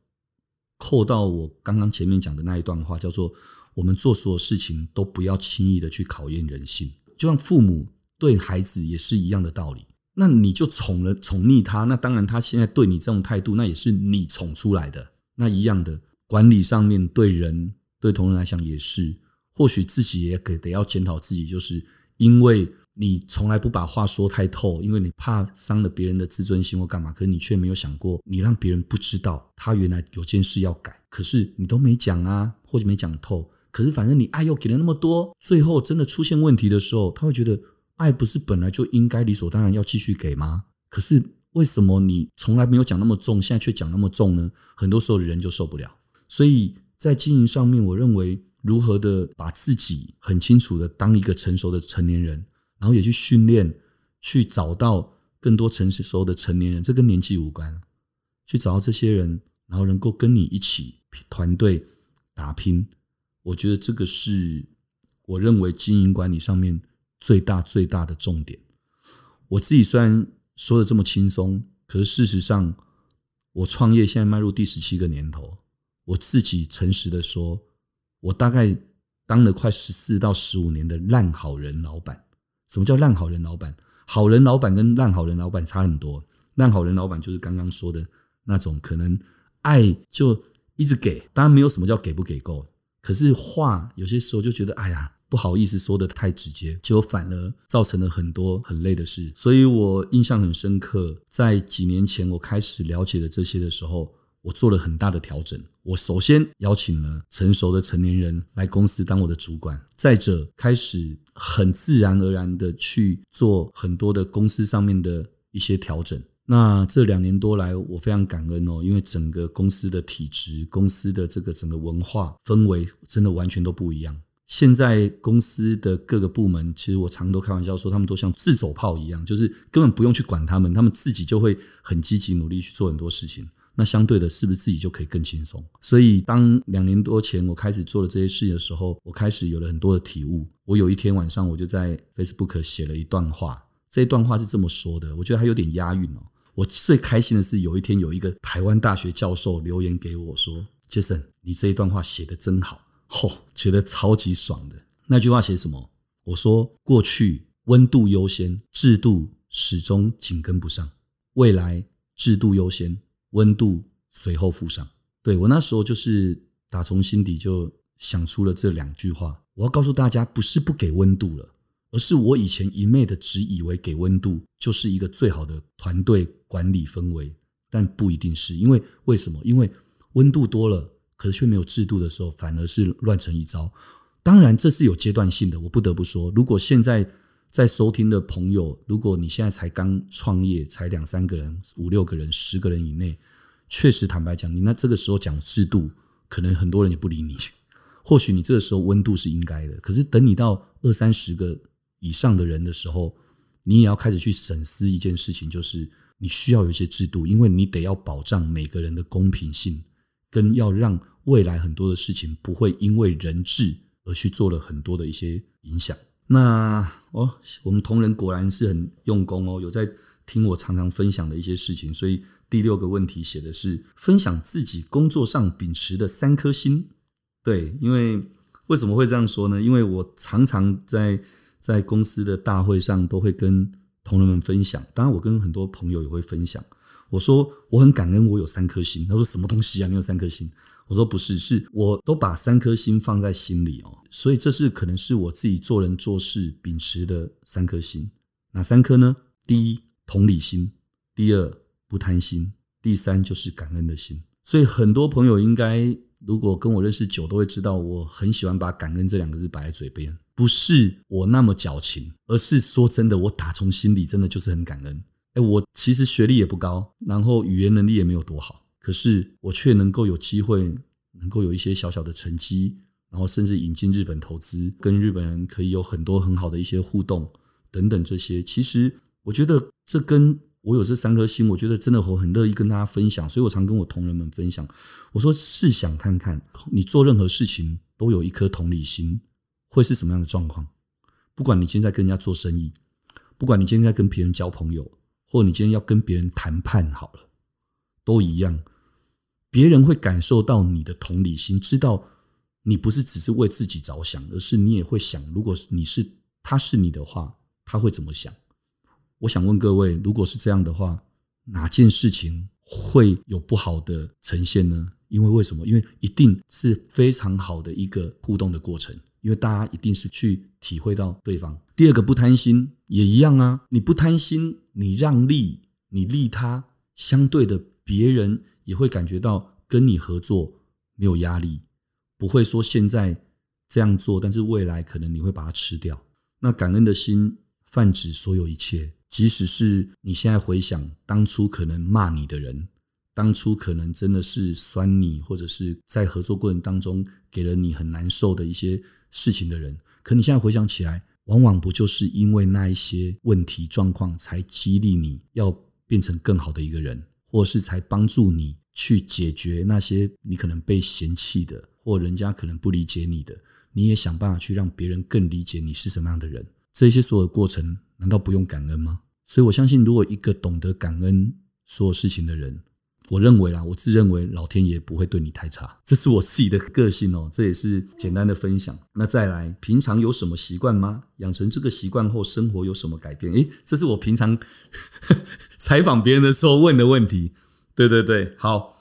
扣到我刚刚前面讲的那一段话，叫做我们做所有事情都不要轻易的去考验人性，就像父母。对孩子也是一样的道理，那你就宠了宠溺他，那当然他现在对你这种态度，那也是你宠出来的。那一样的管理上面对人对同仁来讲也是，或许自己也得得要检讨自己，就是因为你从来不把话说太透，因为你怕伤了别人的自尊心或干嘛，可是你却没有想过，你让别人不知道他原来有件事要改，可是你都没讲啊，或者没讲透，可是反正你爱又给了那么多，最后真的出现问题的时候，他会觉得。爱不是本来就应该理所当然要继续给吗？可是为什么你从来没有讲那么重，现在却讲那么重呢？很多时候人就受不了。所以在经营上面，我认为如何的把自己很清楚的当一个成熟的成年人，然后也去训练，去找到更多成熟的成年人，这跟年纪无关。去找到这些人，然后能够跟你一起团队打拼，我觉得这个是我认为经营管理上面。最大最大的重点，我自己虽然说的这么轻松，可是事实上，我创业现在迈入第十七个年头，我自己诚实的说，我大概当了快十四到十五年的烂好人老板。什么叫烂好人老板？好人老板跟烂好人老板差很多。烂好人老板就是刚刚说的那种，可能爱就一直给，当然没有什么叫给不给够，可是话有些时候就觉得，哎呀。不好意思说得太直接，就反而造成了很多很累的事，所以我印象很深刻。在几年前我开始了解了这些的时候，我做了很大的调整。我首先邀请了成熟的成年人来公司当我的主管，再者开始很自然而然的去做很多的公司上面的一些调整。那这两年多来，我非常感恩哦，因为整个公司的体制、公司的这个整个文化氛围，真的完全都不一样。现在公司的各个部门，其实我常都开玩笑说，他们都像自走炮一样，就是根本不用去管他们，他们自己就会很积极努力去做很多事情。那相对的，是不是自己就可以更轻松？所以，当两年多前我开始做了这些事的时候，我开始有了很多的体悟。我有一天晚上，我就在 Facebook 写了一段话。这一段话是这么说的，我觉得还有点押韵哦。我最开心的是，有一天有一个台湾大学教授留言给我说：“Jason，你这一段话写得真好，吼、哦，觉得超级爽的。”那句话写什么？我说：“过去温度优先，制度始终紧跟不上；未来制度优先。”温度随后附上，对，我那时候就是打从心底就想出了这两句话。我要告诉大家，不是不给温度了，而是我以前一昧的只以为给温度就是一个最好的团队管理氛围，但不一定是。因为为什么？因为温度多了，可是却没有制度的时候，反而是乱成一招。当然，这是有阶段性的。我不得不说，如果现在在收听的朋友，如果你现在才刚创业，才两三个人、五六个人、十个人以内，确实坦白讲，你那这个时候讲制度，可能很多人也不理你。或许你这个时候温度是应该的，可是等你到二三十个以上的人的时候，你也要开始去审思一件事情，就是你需要有一些制度，因为你得要保障每个人的公平性，跟要让未来很多的事情不会因为人治而去做了很多的一些影响。那哦，我们同仁果然是很用功哦，有在听我常常分享的一些事情，所以第六个问题写的是分享自己工作上秉持的三颗心。对，因为为什么会这样说呢？因为我常常在在公司的大会上都会跟同仁们分享，当然我跟很多朋友也会分享。我说我很感恩，我有三颗心。他说什么东西啊？你有三颗心？我说不是，是我都把三颗心放在心里哦，所以这是可能是我自己做人做事秉持的三颗心。哪三颗呢？第一，同理心；第二，不贪心；第三，就是感恩的心。所以很多朋友应该如果跟我认识久，都会知道我很喜欢把感恩这两个字摆在嘴边，不是我那么矫情，而是说真的，我打从心里真的就是很感恩。诶，我其实学历也不高，然后语言能力也没有多好。可是我却能够有机会，能够有一些小小的成绩，然后甚至引进日本投资，跟日本人可以有很多很好的一些互动等等这些。其实我觉得这跟我有这三颗心，我觉得真的我很乐意跟大家分享。所以我常跟我同仁们分享，我说试想看看，你做任何事情都有一颗同理心，会是什么样的状况？不管你现在跟人家做生意，不管你今天在跟别人交朋友，或者你今天要跟别人谈判，好了，都一样。别人会感受到你的同理心，知道你不是只是为自己着想，而是你也会想，如果你是他是你的话，他会怎么想？我想问各位，如果是这样的话，哪件事情会有不好的呈现呢？因为为什么？因为一定是非常好的一个互动的过程，因为大家一定是去体会到对方。第二个不贪心也一样啊，你不贪心，你让利，你利他，相对的别人。也会感觉到跟你合作没有压力，不会说现在这样做，但是未来可能你会把它吃掉。那感恩的心泛指所有一切，即使是你现在回想当初可能骂你的人，当初可能真的是酸你，或者是在合作过程当中给了你很难受的一些事情的人，可你现在回想起来，往往不就是因为那一些问题状况，才激励你要变成更好的一个人。或是才帮助你去解决那些你可能被嫌弃的，或人家可能不理解你的，你也想办法去让别人更理解你是什么样的人。这些所有的过程，难道不用感恩吗？所以我相信，如果一个懂得感恩所有事情的人，我认为啦，我自认为老天爷不会对你太差，这是我自己的个性哦。这也是简单的分享。那再来，平常有什么习惯吗？养成这个习惯后，生活有什么改变？诶，这是我平常 采访别人的时候问的问题。对对对，好，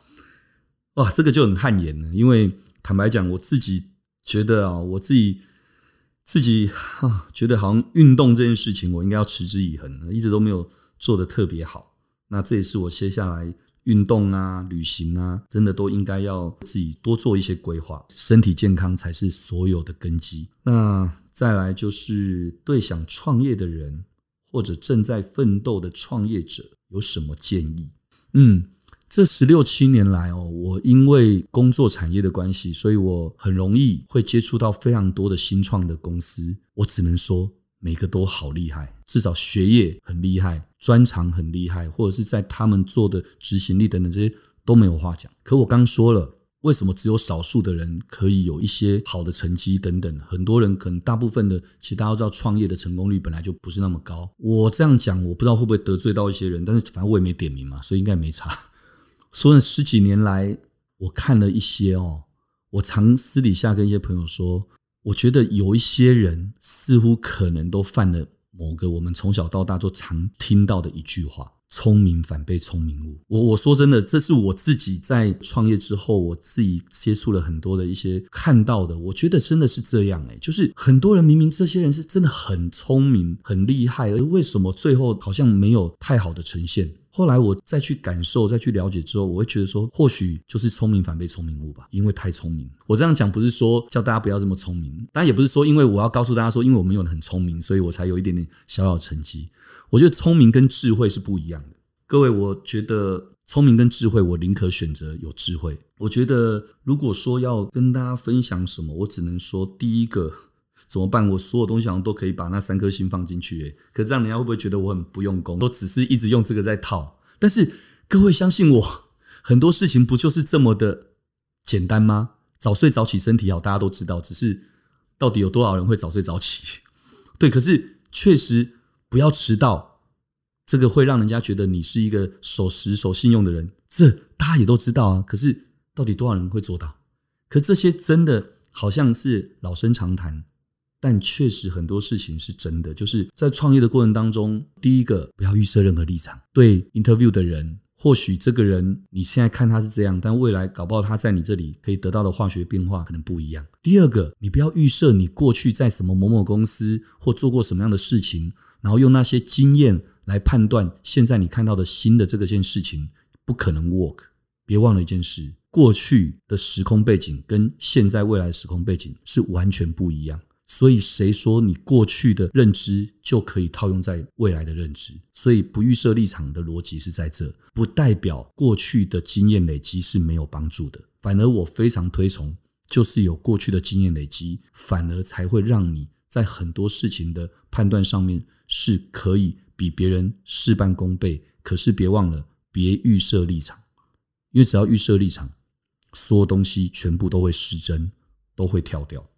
哇，这个就很汗颜了。因为坦白讲，我自己觉得啊，我自己自己啊，觉得好像运动这件事情，我应该要持之以恒，一直都没有做得特别好。那这也是我接下来。运动啊，旅行啊，真的都应该要自己多做一些规划。身体健康才是所有的根基。那再来就是对想创业的人，或者正在奋斗的创业者，有什么建议？嗯，这十六七年来哦，我因为工作产业的关系，所以我很容易会接触到非常多的新创的公司。我只能说。每个都好厉害，至少学业很厉害，专长很厉害，或者是在他们做的执行力等等这些都没有话讲。可我刚说了，为什么只有少数的人可以有一些好的成绩等等？很多人可能大部分的，其实大家都知道，创业的成功率本来就不是那么高。我这样讲，我不知道会不会得罪到一些人，但是反正我也没点名嘛，所以应该没差。说了十几年来，我看了一些哦，我常私底下跟一些朋友说，我觉得有一些人似乎可能都犯了某个我们从小到大都常听到的一句话。聪明反被聪明误。我我说真的，这是我自己在创业之后，我自己接触了很多的一些看到的。我觉得真的是这样哎，就是很多人明明这些人是真的很聪明、很厉害，而为什么最后好像没有太好的呈现？后来我再去感受、再去了解之后，我会觉得说，或许就是聪明反被聪明误吧，因为太聪明。我这样讲不是说叫大家不要这么聪明，当然也不是说因为我要告诉大家说，因为我没有很聪明，所以我才有一点点小小成绩。我觉得聪明跟智慧是不一样的，各位。我觉得聪明跟智慧，我宁可选择有智慧。我觉得如果说要跟大家分享什么，我只能说第一个怎么办？我所有东西好像都可以把那三颗星放进去，诶，可这样人家会不会觉得我很不用功？都只是一直用这个在套。但是各位相信我，很多事情不就是这么的简单吗？早睡早起身体好，大家都知道。只是到底有多少人会早睡早起？对，可是确实。不要迟到，这个会让人家觉得你是一个守时、守信用的人。这大家也都知道啊。可是到底多少人会做到？可这些真的好像是老生常谈，但确实很多事情是真的。就是在创业的过程当中，第一个不要预设任何立场。对 interview 的人，或许这个人你现在看他是这样，但未来搞不好他在你这里可以得到的化学变化可能不一样。第二个，你不要预设你过去在什么某某公司或做过什么样的事情。然后用那些经验来判断，现在你看到的新的这个件事情不可能 work。别忘了一件事，过去的时空背景跟现在未来的时空背景是完全不一样。所以谁说你过去的认知就可以套用在未来的认知？所以不预设立场的逻辑是在这，不代表过去的经验累积是没有帮助的。反而我非常推崇，就是有过去的经验累积，反而才会让你在很多事情的判断上面。是可以比别人事半功倍，可是别忘了，别预设立场，因为只要预设立场，所有东西全部都会失真，都会跳掉。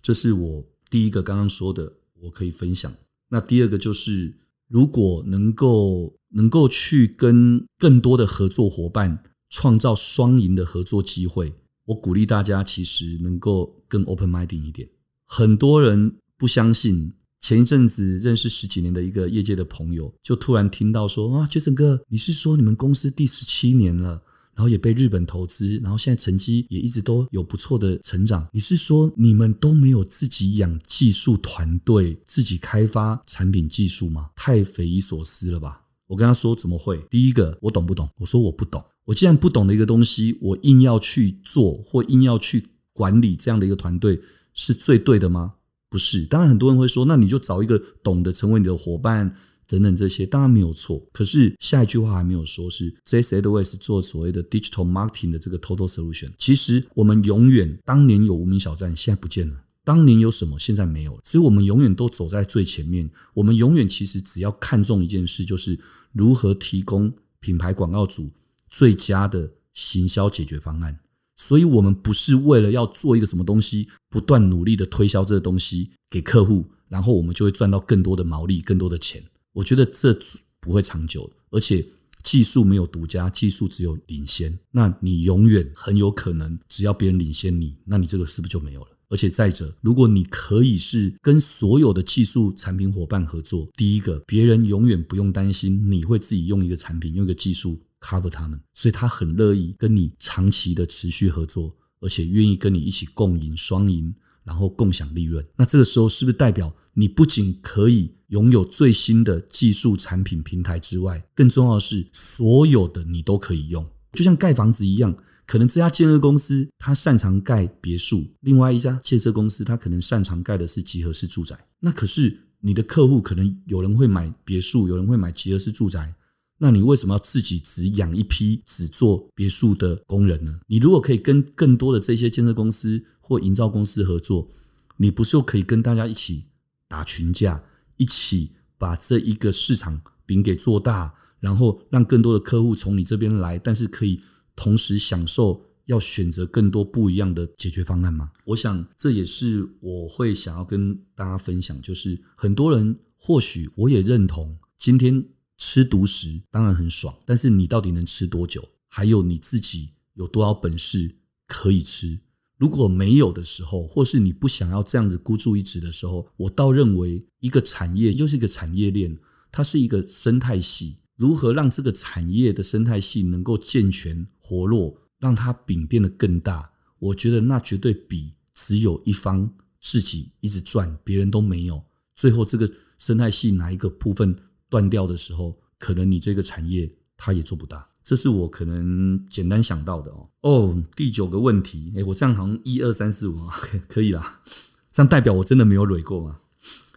这是我第一个刚刚说的，我可以分享。那第二个就是，如果能够能够去跟更多的合作伙伴创造双赢的合作机会，我鼓励大家其实能够更 open minded 一点。很多人不相信。前一阵子认识十几年的一个业界的朋友，就突然听到说：“啊，Jason 哥，你是说你们公司第十七年了，然后也被日本投资，然后现在成绩也一直都有不错的成长。你是说你们都没有自己养技术团队，自己开发产品技术吗？太匪夷所思了吧！”我跟他说：“怎么会？第一个，我懂不懂？我说我不懂。我既然不懂的一个东西，我硬要去做或硬要去管理这样的一个团队，是最对的吗？”不是，当然很多人会说，那你就找一个懂得成为你的伙伴等等这些，当然没有错。可是下一句话还没有说，是 Jesse Edwards 做所谓的 digital marketing 的这个 total solution。其实我们永远当年有无名小站，现在不见了；当年有什么，现在没有了。所以我们永远都走在最前面。我们永远其实只要看重一件事，就是如何提供品牌广告主最佳的行销解决方案。所以，我们不是为了要做一个什么东西，不断努力的推销这个东西给客户，然后我们就会赚到更多的毛利、更多的钱。我觉得这不会长久，而且技术没有独家，技术只有领先。那你永远很有可能，只要别人领先你，那你这个是不是就没有了？而且再者，如果你可以是跟所有的技术产品伙伴合作，第一个，别人永远不用担心你会自己用一个产品、用一个技术。cover 他们，所以他很乐意跟你长期的持续合作，而且愿意跟你一起共赢、双赢，然后共享利润。那这个时候是不是代表你不仅可以拥有最新的技术产品平台之外，更重要的是所有的你都可以用？就像盖房子一样，可能这家建设公司它擅长盖别墅，另外一家建设公司它可能擅长盖的是集合式住宅。那可是你的客户可能有人会买别墅，有人会买集合式住宅。那你为什么要自己只养一批只做别墅的工人呢？你如果可以跟更多的这些建设公司或营造公司合作，你不是又可以跟大家一起打群架，一起把这一个市场饼给做大，然后让更多的客户从你这边来，但是可以同时享受要选择更多不一样的解决方案吗？我想这也是我会想要跟大家分享，就是很多人或许我也认同，今天吃独食当然很爽，但是你到底能吃多久？还有你自己有多少本事可以吃？如果没有的时候，或是你不想要这样子孤注一掷的时候，我倒认为一个产业又是一个产业链，它是一个生态系。如何让这个产业的生态系能够健全活络，让它饼变得更大？我觉得那绝对比只有一方自己一直赚，别人都没有，最后这个生态系哪一个部分断掉的时候，可能你这个产业它也做不大。这是我可能简单想到的哦。哦，第九个问题，诶，我这样好像一二三四五啊，可以啦。这样代表我真的没有累过吗？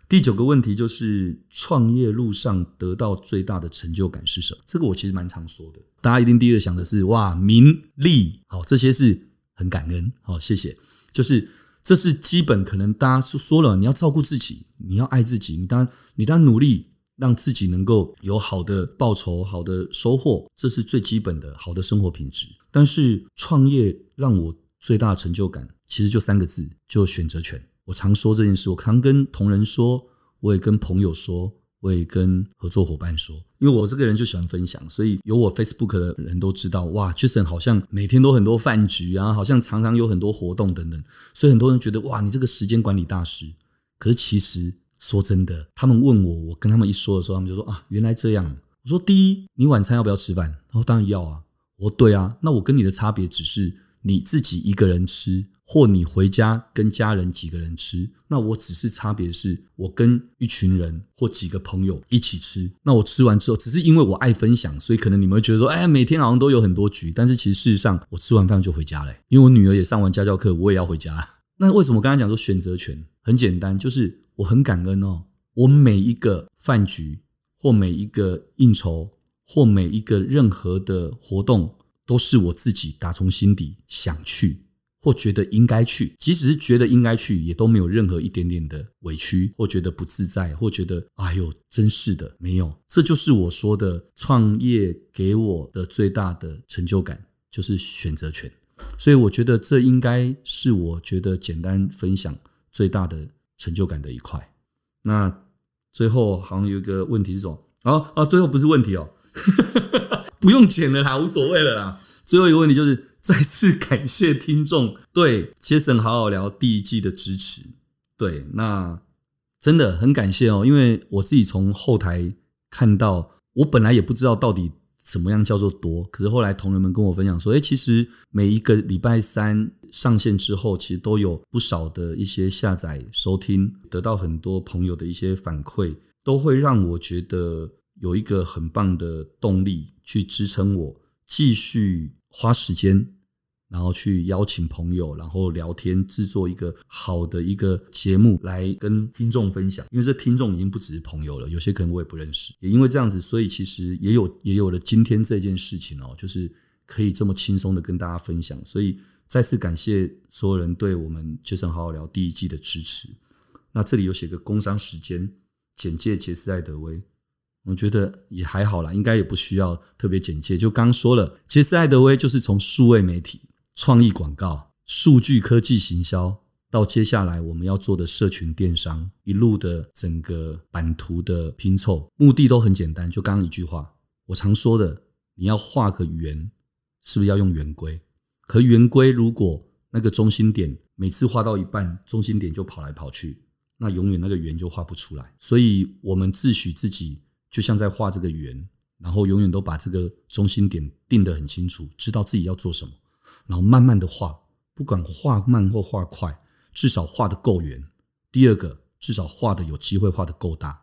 第九个问题就是创业路上得到最大的成就感是什么？这个我其实蛮常说的。大家一定第一个想的是哇，名利，好，这些是很感恩，好，谢谢。就是这是基本，可能大家说了，你要照顾自己，你要爱自己，你当然你当然努力。让自己能够有好的报酬、好的收获，这是最基本的好的生活品质。但是创业让我最大的成就感，其实就三个字，就选择权。我常说这件事，我常跟同仁说，我也跟朋友说，我也跟合作伙伴说，因为我这个人就喜欢分享，所以有我 Facebook 的人都知道，哇，Jason 好像每天都很多饭局啊，好像常常有很多活动等等，所以很多人觉得，哇，你这个时间管理大师。可是其实。说真的，他们问我，我跟他们一说的时候，他们就说啊，原来这样。我说第一，你晚餐要不要吃饭？然后当然要啊。我说对啊，那我跟你的差别只是你自己一个人吃，或你回家跟家人几个人吃。那我只是差别是我跟一群人或几个朋友一起吃。那我吃完之后，只是因为我爱分享，所以可能你们会觉得说，哎，每天好像都有很多局。但是其实事实上，我吃完饭就回家了，因为我女儿也上完家教课，我也要回家。那为什么我刚才讲说选择权很简单，就是。我很感恩哦，我每一个饭局或每一个应酬或每一个任何的活动，都是我自己打从心底想去或觉得应该去，即使是觉得应该去，也都没有任何一点点的委屈或觉得不自在或觉得哎呦真是的，没有。这就是我说的创业给我的最大的成就感，就是选择权。所以我觉得这应该是我觉得简单分享最大的。成就感的一块。那最后好像有一个问题是什么？哦哦，最后不是问题哦，不用剪了啦，无所谓了啦。最后一个问题就是再次感谢听众对 Jason 好好聊第一季的支持。对，那真的很感谢哦，因为我自己从后台看到，我本来也不知道到底。怎么样叫做多？可是后来同仁们跟我分享说，诶，其实每一个礼拜三上线之后，其实都有不少的一些下载、收听，得到很多朋友的一些反馈，都会让我觉得有一个很棒的动力去支撑我继续花时间。然后去邀请朋友，然后聊天，制作一个好的一个节目来跟听众分享。因为这听众已经不只是朋友了，有些可能我也不认识。也因为这样子，所以其实也有也有了今天这件事情哦，就是可以这么轻松的跟大家分享。所以再次感谢所有人对我们杰森好好聊第一季的支持。那这里有写个工商时间简介，杰斯爱德威，我觉得也还好啦，应该也不需要特别简介。就刚说了，杰斯爱德威就是从数位媒体。创意广告、数据科技行销，到接下来我们要做的社群电商，一路的整个版图的拼凑，目的都很简单，就刚刚一句话，我常说的，你要画个圆，是不是要用圆规？可圆规如果那个中心点每次画到一半，中心点就跑来跑去，那永远那个圆就画不出来。所以我们自诩自己就像在画这个圆，然后永远都把这个中心点定得很清楚，知道自己要做什么。然后慢慢的画，不管画慢或画快，至少画的够圆。第二个，至少画的有机会画的够大。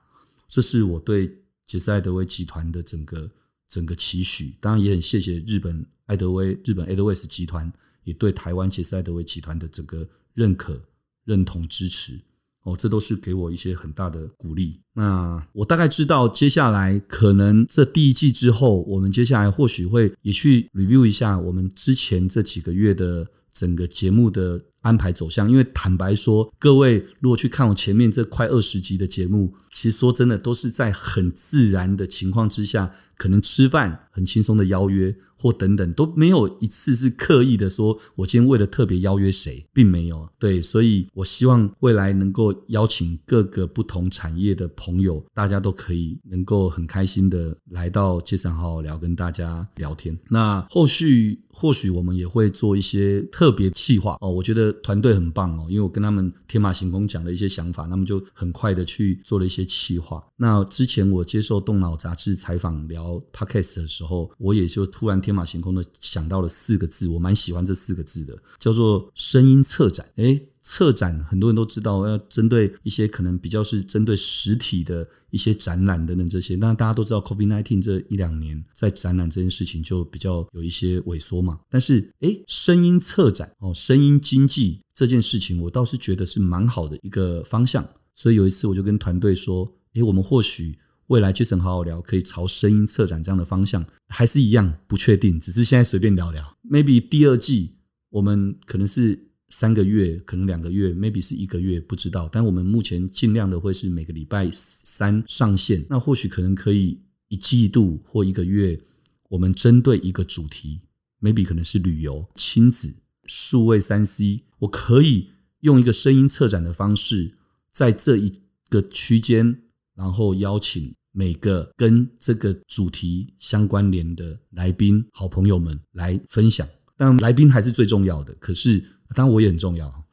这是我对杰斯艾德威集团的整个整个期许。当然也很谢谢日本艾德威、日本爱德威集团，也对台湾杰斯艾德威集团的整个认可、认同、支持。哦，这都是给我一些很大的鼓励。那我大概知道，接下来可能这第一季之后，我们接下来或许会也去 review 一下我们之前这几个月的整个节目的安排走向。因为坦白说，各位如果去看我前面这快二十集的节目，其实说真的，都是在很自然的情况之下，可能吃饭很轻松的邀约。或等等都没有一次是刻意的说，我今天为了特别邀约谁，并没有。对，所以我希望未来能够邀请各个不同产业的朋友，大家都可以能够很开心的来到街上好好聊，跟大家聊天。那后续或许我们也会做一些特别企划哦，我觉得团队很棒哦，因为我跟他们天马行空讲了一些想法，他们就很快的去做了一些企划。那之前我接受动脑杂志采访聊 Podcast 的时候，我也就突然天马行空的想到了四个字，我蛮喜欢这四个字的，叫做声音策展。诶，策展很多人都知道，要针对一些可能比较是针对实体的一些展览等等这些。那大家都知道，COVID-19 这一两年在展览这件事情就比较有一些萎缩嘛。但是，诶，声音策展哦，声音经济这件事情，我倒是觉得是蛮好的一个方向。所以有一次我就跟团队说，诶，我们或许。未来杰森好好聊，可以朝声音策展这样的方向，还是一样不确定，只是现在随便聊聊。Maybe 第二季我们可能是三个月，可能两个月，Maybe 是一个月，不知道。但我们目前尽量的会是每个礼拜三上线。那或许可能可以一季度或一个月，我们针对一个主题，Maybe 可能是旅游、亲子、数位三 C，我可以用一个声音策展的方式，在这一个区间。然后邀请每个跟这个主题相关联的来宾、好朋友们来分享。当然，来宾还是最重要的，可是当然我也很重要。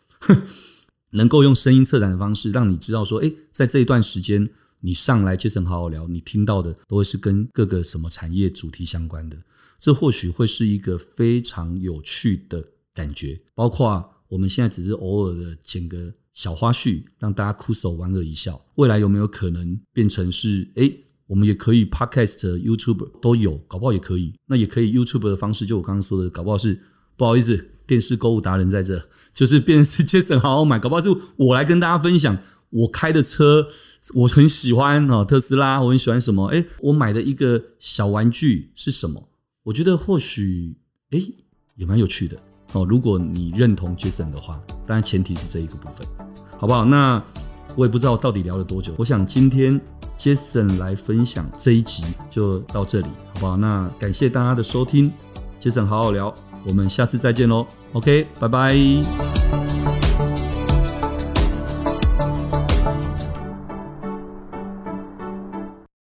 能够用声音策展的方式，让你知道说，诶，在这一段时间，你上来杰森好好聊，你听到的都会是跟各个什么产业主题相关的。这或许会是一个非常有趣的感觉。包括我们现在只是偶尔的剪个。小花絮让大家哭手莞尔一笑，未来有没有可能变成是诶，我们也可以 Podcast、YouTube 都有，搞不好也可以。那也可以 YouTube 的方式，就我刚刚说的，搞不好是不好意思，电视购物达人在这，就是变成是 杰森好好买，搞不好是我来跟大家分享我开的车，我很喜欢哦，特斯拉，我很喜欢什么？诶，我买的一个小玩具是什么？我觉得或许诶也蛮有趣的。哦，如果你认同杰森的话，当然前提是这一个部分，好不好？那我也不知道到底聊了多久。我想今天杰森来分享这一集就到这里，好不好？那感谢大家的收听，杰森好好聊，我们下次再见喽。OK，拜拜。